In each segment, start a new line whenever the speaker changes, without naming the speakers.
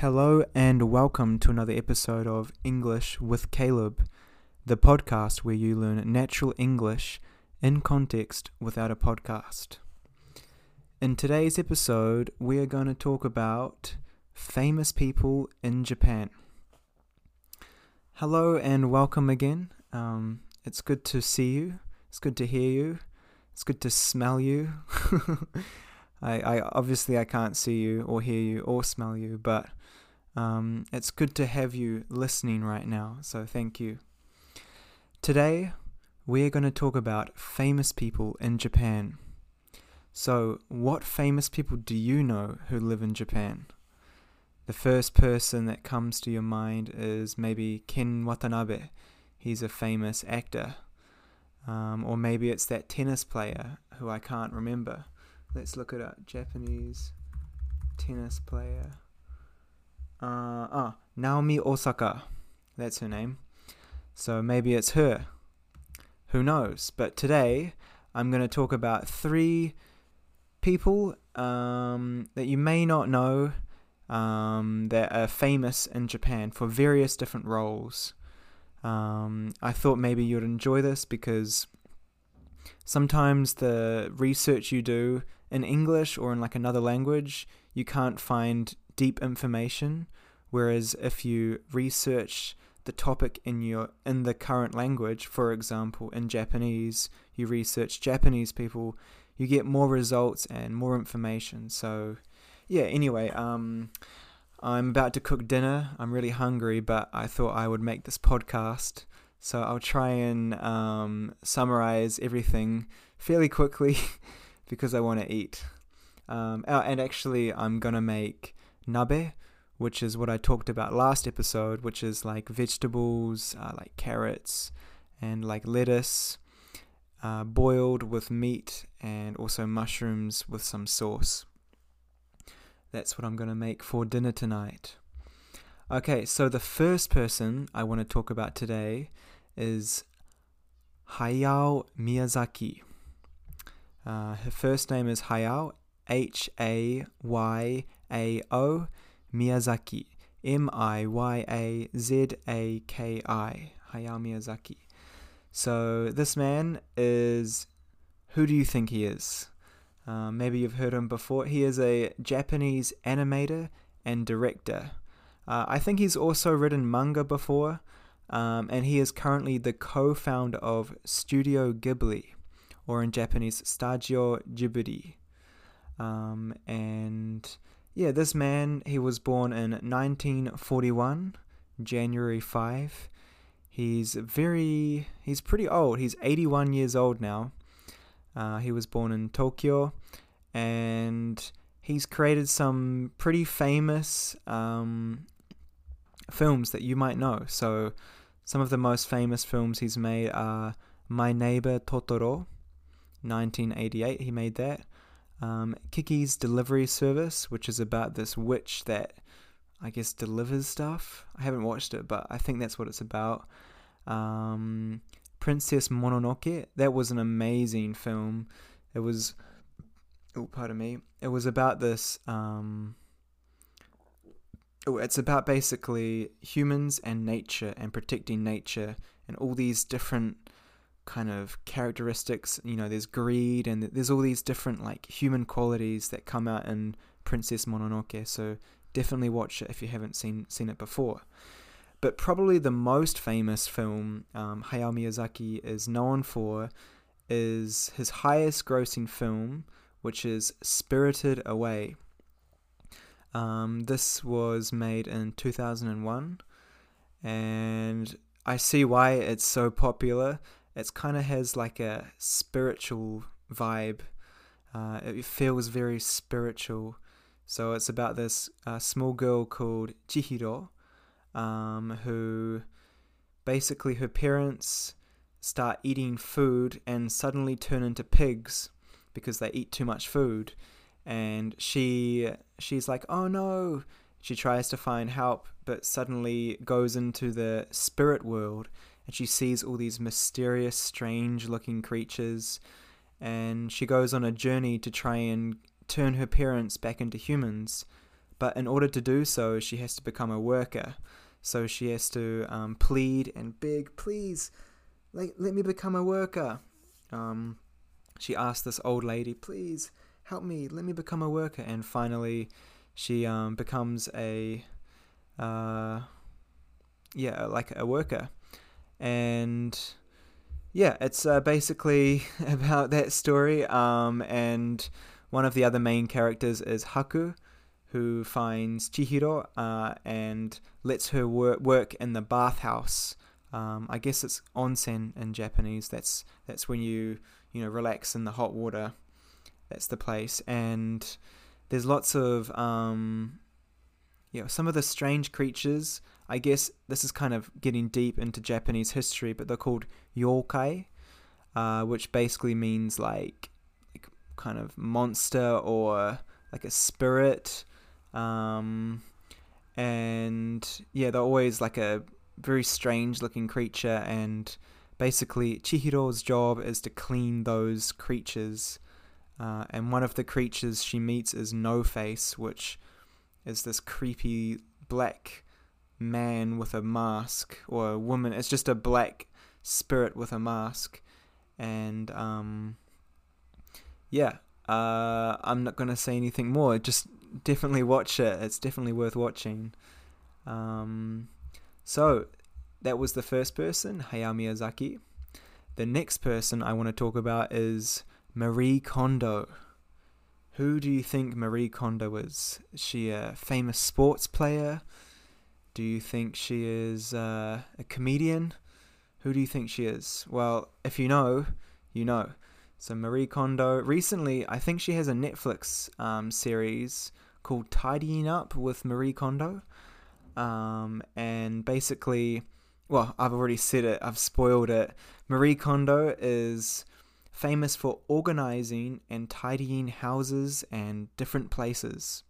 Hello and welcome to another episode of English with Caleb, the podcast where you learn natural English in context without a podcast. In today's episode, we are going to talk about famous people in Japan. Hello and welcome again. Um, it's good to see you. It's good to hear you. It's good to smell you. I, I obviously I can't see you or hear you or smell you, but um, it's good to have you listening right now. So thank you. Today we are going to talk about famous people in Japan. So, what famous people do you know who live in Japan? The first person that comes to your mind is maybe Ken Watanabe. He's a famous actor. Um, or maybe it's that tennis player who I can't remember. Let's look it up. Japanese tennis player. Uh, ah, Naomi Osaka. That's her name. So maybe it's her. Who knows? But today I'm going to talk about three people um, that you may not know um, that are famous in Japan for various different roles. Um, I thought maybe you'd enjoy this because sometimes the research you do in English or in like another language, you can't find deep information. Whereas if you research the topic in your in the current language, for example, in Japanese, you research Japanese people, you get more results and more information. So, yeah. Anyway, um, I'm about to cook dinner. I'm really hungry, but I thought I would make this podcast. So I'll try and um, summarize everything fairly quickly because I want to eat. Um, and actually, I'm gonna make nabe, which is what I talked about last episode, which is like vegetables, uh, like carrots and like lettuce, uh, boiled with meat and also mushrooms with some sauce. That's what I'm going to make for dinner tonight. Okay, so the first person I want to talk about today is Hayao Miyazaki. Uh, her first name is Hayao, H A Y A O Miyazaki, M I Y A Z A K I, Hayao Miyazaki. So this man is. Who do you think he is? Uh, maybe you've heard him before. He is a Japanese animator and director. Uh, I think he's also written manga before, um, and he is currently the co founder of Studio Ghibli, or in Japanese, Stagio Ghibli. Um, and yeah, this man, he was born in 1941, January 5. He's very, he's pretty old. He's 81 years old now. Uh, he was born in Tokyo, and he's created some pretty famous um, films that you might know. So, some of the most famous films he's made are My Neighbor Totoro, 1988. He made that. Um, Kiki's Delivery Service, which is about this witch that I guess delivers stuff. I haven't watched it, but I think that's what it's about. Um, Princess Mononoke. That was an amazing film. It was, oh, pardon me. It was about this. Um, oh, it's about basically humans and nature and protecting nature and all these different kind of characteristics. You know, there's greed and there's all these different like human qualities that come out in Princess Mononoke. So definitely watch it if you haven't seen seen it before. But probably the most famous film um, Hayao Miyazaki is known for is his highest grossing film, which is Spirited Away. Um, this was made in 2001, and I see why it's so popular. It kind of has like a spiritual vibe. Uh, it feels very spiritual. So it's about this uh, small girl called Chihiro, um, who basically her parents start eating food and suddenly turn into pigs because they eat too much food and she she's like oh no she tries to find help but suddenly goes into the spirit world and she sees all these mysterious strange looking creatures and she goes on a journey to try and turn her parents back into humans but in order to do so, she has to become a worker. So she has to um, plead and beg, please, let, let me become a worker. Um, she asked this old lady, please help me, let me become a worker. And finally, she um, becomes a, uh, yeah, like a worker. And yeah, it's uh, basically about that story. Um, and one of the other main characters is Haku, who finds Chihiro uh, and lets her work, work in the bathhouse. Um, I guess it's onsen in Japanese. That's that's when you you know relax in the hot water. That's the place, and there's lots of um, you know some of the strange creatures. I guess this is kind of getting deep into Japanese history, but they're called yokai, uh, which basically means like, like kind of monster or like a spirit um, and yeah, they're always like a very strange looking creature. And basically, Chihiro's job is to clean those creatures. Uh, and one of the creatures she meets is No Face, which is this creepy black man with a mask, or a woman. It's just a black spirit with a mask. And um, yeah, uh, I'm not going to say anything more. Just definitely watch it. It's definitely worth watching. Um, so that was the first person, Hayao Miyazaki. The next person I want to talk about is Marie Kondo. Who do you think Marie Kondo is? Is she a famous sports player? Do you think she is uh, a comedian? Who do you think she is? Well, if you know, you know. So Marie Kondo. Recently, I think she has a Netflix um, series called Tidying Up with Marie Kondo. Um, and basically, well, I've already said it, I've spoiled it. Marie Kondo is famous for organizing and tidying houses and different places.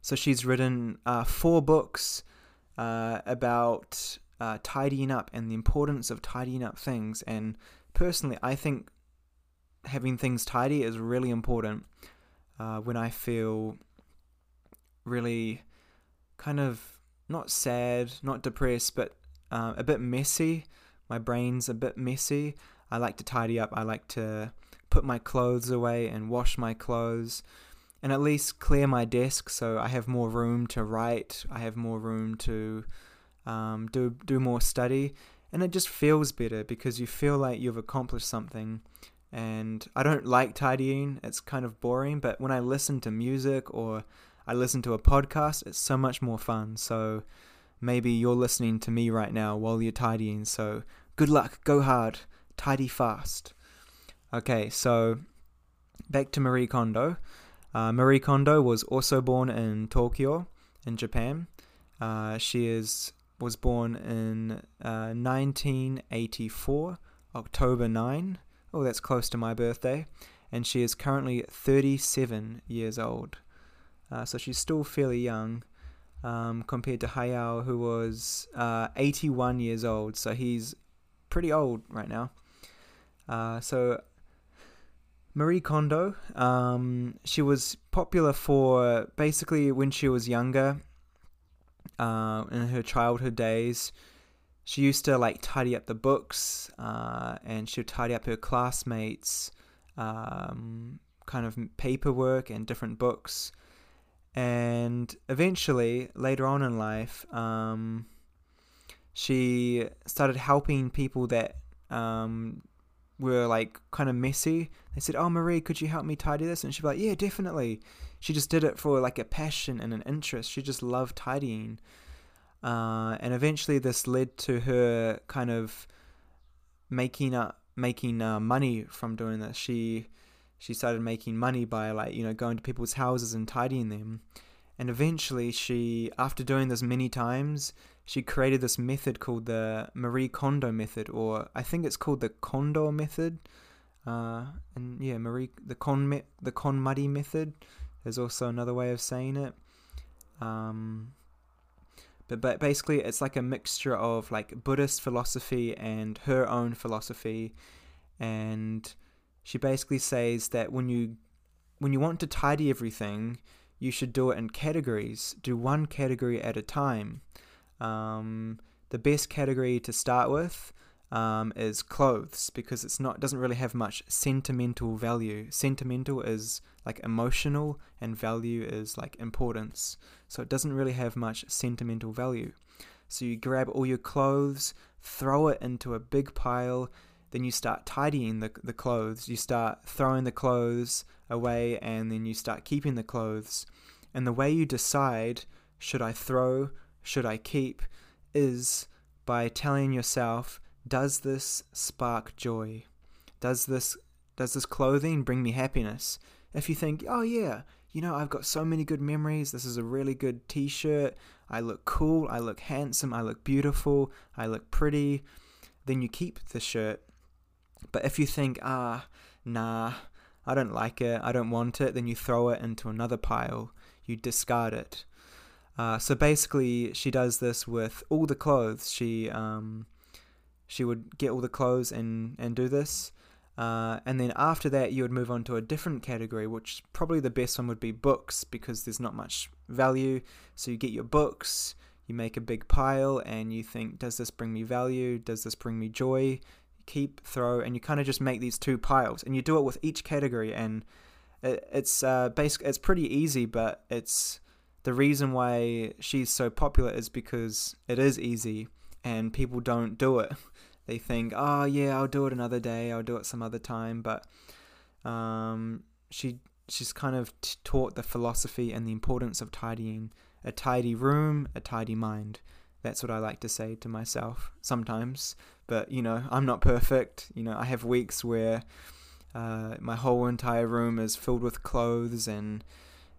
So she's written uh, four books uh, about uh, tidying up and the importance of tidying up things. And personally, I think having things tidy is really important uh, when I feel really kind of not sad, not depressed, but uh, a bit messy. My brain's a bit messy. I like to tidy up. I like to put my clothes away and wash my clothes and at least clear my desk so I have more room to write. I have more room to um, do do more study, and it just feels better because you feel like you've accomplished something and I don't like tidying. It's kind of boring, but when I listen to music or I listen to a podcast, it's so much more fun. So maybe you're listening to me right now while you're tidying. So good luck, go hard, tidy fast. Okay, so back to Marie Kondo. Uh, Marie Kondo was also born in Tokyo, in Japan. Uh, she is was born in uh, 1984, October 9. Oh, that's close to my birthday. And she is currently 37 years old. Uh, so she's still fairly young um, compared to Hayao, who was uh, 81 years old. So he's pretty old right now. Uh, so Marie Kondo, um, she was popular for basically when she was younger, uh, in her childhood days. She used to like tidy up the books uh, and she would tidy up her classmates um, kind of paperwork and different books. And eventually later on in life um, she started helping people that um, were like kind of messy. They said oh marie could you help me tidy this? And she'd be like yeah definitely. She just did it for like a passion and an interest. She just loved tidying. Uh, and eventually, this led to her kind of making up making uh, money from doing this. She she started making money by like you know going to people's houses and tidying them. And eventually, she after doing this many times, she created this method called the Marie Kondo method, or I think it's called the Kondo method. Uh, and yeah, Marie the Kon me, the KonMari method. There's also another way of saying it. Um, but but basically it's like a mixture of like Buddhist philosophy and her own philosophy, and she basically says that when you when you want to tidy everything, you should do it in categories. Do one category at a time. Um, the best category to start with um, is clothes because it's not doesn't really have much sentimental value. Sentimental is like emotional, and value is like importance. So it doesn't really have much sentimental value. So you grab all your clothes, throw it into a big pile, then you start tidying the, the clothes. You start throwing the clothes away, and then you start keeping the clothes. And the way you decide, should I throw, should I keep, is by telling yourself, does this spark joy? Does this does this clothing bring me happiness? If you think, oh yeah, you know, I've got so many good memories. This is a really good t-shirt. I look cool, I look handsome, I look beautiful, I look pretty, then you keep the shirt. But if you think, ah, nah, I don't like it, I don't want it, then you throw it into another pile. You discard it. Uh, so basically, she does this with all the clothes. She um, she would get all the clothes and and do this. Uh, and then after that, you would move on to a different category, which probably the best one would be books because there's not much value. So you get your books, you make a big pile, and you think, does this bring me value? Does this bring me joy? Keep, throw, and you kind of just make these two piles, and you do it with each category. And it, it's uh. It's pretty easy, but it's the reason why she's so popular is because it is easy, and people don't do it. they think, oh yeah, I'll do it another day, I'll do it some other time. But um, she she's kind of t- taught the philosophy and the importance of tidying a tidy room, a tidy mind. That's what I like to say to myself sometimes. But you know, I'm not perfect. You know, I have weeks where uh, my whole entire room is filled with clothes and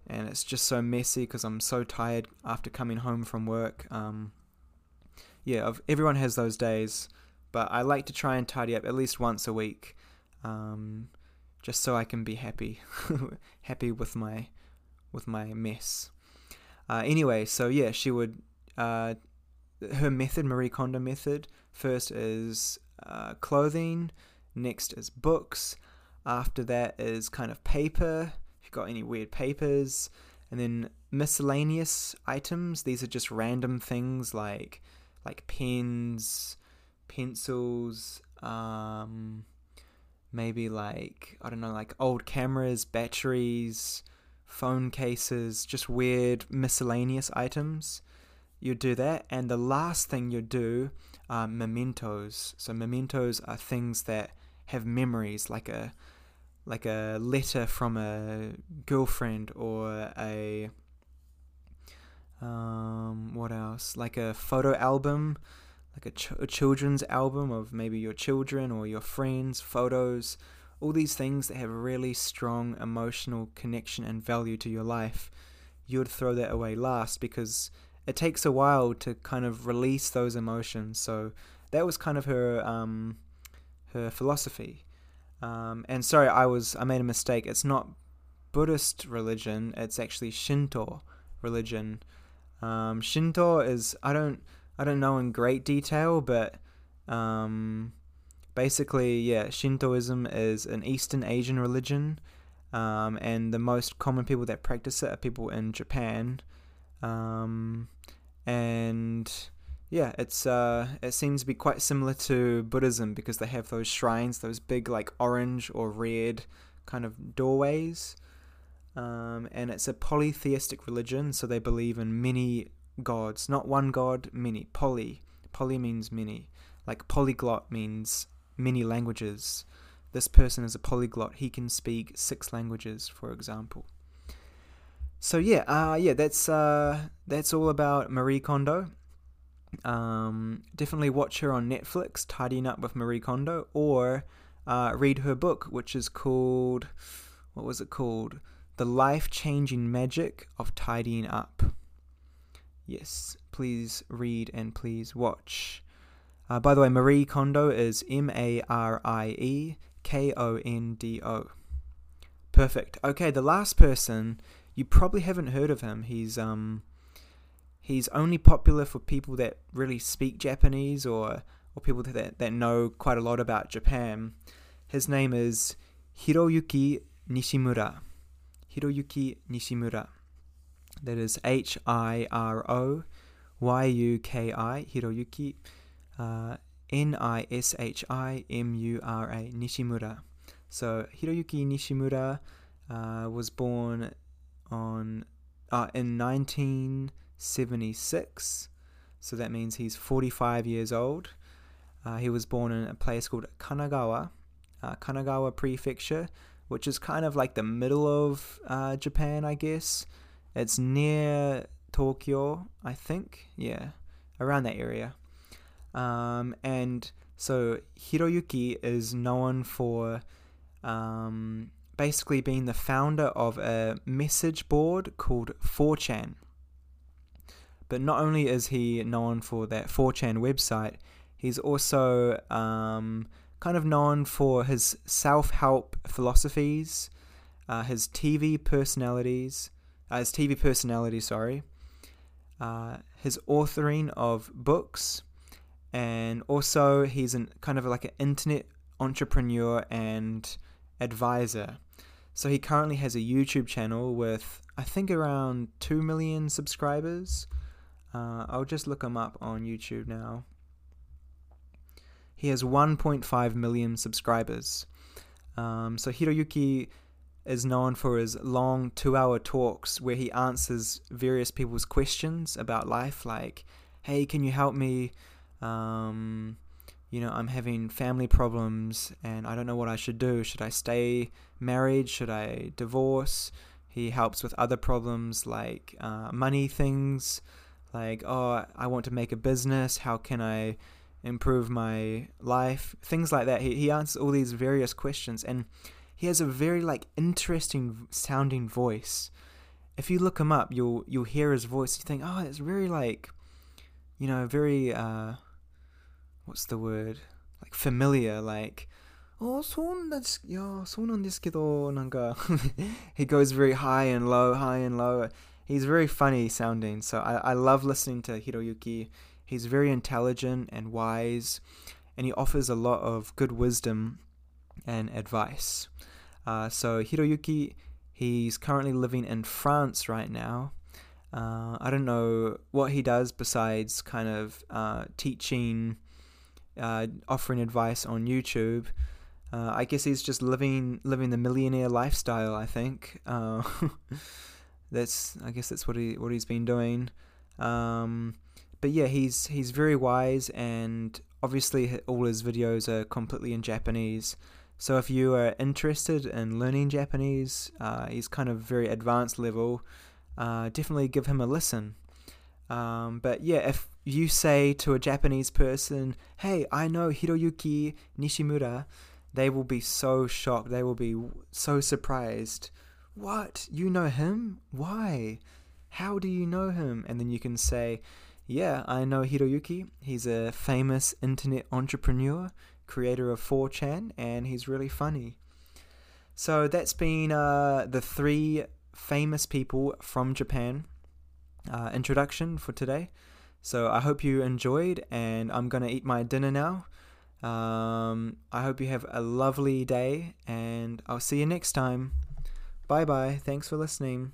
and it's just so messy because I'm so tired after coming home from work. Um, yeah, everyone has those days but I like to try and tidy up at least once a week, um, just so I can be happy, happy with my with my mess. Uh, anyway, so yeah, she would. Uh, her method, Marie Kondo method, first is uh, clothing, next is books, after that is kind of paper. Got any weird papers, and then miscellaneous items. These are just random things like like pens, pencils, um, maybe like, I don't know, like old cameras, batteries, phone cases, just weird miscellaneous items. You do that, and the last thing you do are mementos. So mementos are things that have memories, like a like a letter from a girlfriend or a um, what else? Like a photo album like a, ch- a children's album of maybe your children or your friends, photos, all these things that have a really strong emotional connection and value to your life, you would throw that away last because it takes a while to kind of release those emotions. So that was kind of her um, her philosophy. Um, and sorry, I was I made a mistake. It's not Buddhist religion. It's actually Shinto religion. Um, Shinto is I don't I don't know in great detail, but um, basically, yeah, Shintoism is an Eastern Asian religion, um, and the most common people that practice it are people in Japan. Um, and yeah, it's uh, it seems to be quite similar to Buddhism because they have those shrines, those big like orange or red kind of doorways. Um, and it's a polytheistic religion, so they believe in many gods, not one god, many. Poly. Poly means many. Like polyglot means many languages. This person is a polyglot. He can speak six languages, for example. So yeah, uh, yeah, that's uh, that's all about Marie Kondo. Um, definitely watch her on Netflix, Tidying Up with Marie Kondo, or uh, read her book, which is called what was it called? The Life Changing Magic of Tidying Up. Yes, please read and please watch. Uh, by the way, Marie Kondo is M A R I E K O N D O. Perfect. Okay, the last person you probably haven't heard of him. He's um he's only popular for people that really speak Japanese or or people that that know quite a lot about Japan. His name is Hiroyuki Nishimura. Hiroyuki Nishimura. That is H I R O Y U K I, Hiroyuki. Uh, N I S H I M U R A, Nishimura. So Hiroyuki Nishimura uh, was born on uh, in 1976. So that means he's 45 years old. Uh, he was born in a place called Kanagawa, uh, Kanagawa Prefecture, which is kind of like the middle of uh, Japan, I guess. It's near Tokyo, I think. Yeah, around that area. Um, and so Hiroyuki is known for um, basically being the founder of a message board called 4chan. But not only is he known for that 4chan website, he's also um, kind of known for his self help philosophies, uh, his TV personalities, uh, his TV personality, sorry, uh, his authoring of books, and also he's an kind of like an internet entrepreneur and advisor. So he currently has a YouTube channel with I think around two million subscribers. Uh, I'll just look him up on YouTube now. He has 1.5 million subscribers. Um, so Hiroyuki is known for his long two-hour talks where he answers various people's questions about life, like, "Hey, can you help me?" Um, you know, I'm having family problems and I don't know what I should do. Should I stay married? Should I divorce? He helps with other problems like uh, money things, like oh i want to make a business. How can i improve my life? Things like that. He, he answers all these various questions and he has a very like interesting sounding voice. If you look him up you'll you'll hear his voice. You think oh it's very like you know very uh what's the word? Like familiar like oh so oh, he goes very high and low high and low. He's very funny sounding, so I, I love listening to Hiroyuki. He's very intelligent and wise, and he offers a lot of good wisdom and advice. Uh, so Hiroyuki, he's currently living in France right now. Uh, I don't know what he does besides kind of uh, teaching uh, offering advice on YouTube. Uh, I guess he's just living living the millionaire lifestyle. I think uh, that's I guess that's what he what he's been doing. Um, but yeah, he's he's very wise, and obviously all his videos are completely in Japanese. So if you are interested in learning Japanese, uh, he's kind of very advanced level. Uh, definitely give him a listen. Um, but yeah, if you say to a Japanese person, hey, I know Hiroyuki Nishimura, they will be so shocked. They will be so surprised. What? You know him? Why? How do you know him? And then you can say, yeah, I know Hiroyuki. He's a famous internet entrepreneur, creator of 4chan, and he's really funny. So that's been uh, the three famous people from Japan uh, introduction for today. So I hope you enjoyed, and I'm gonna eat my dinner now. Um, I hope you have a lovely day, and I'll see you next time. Bye bye. Thanks for listening.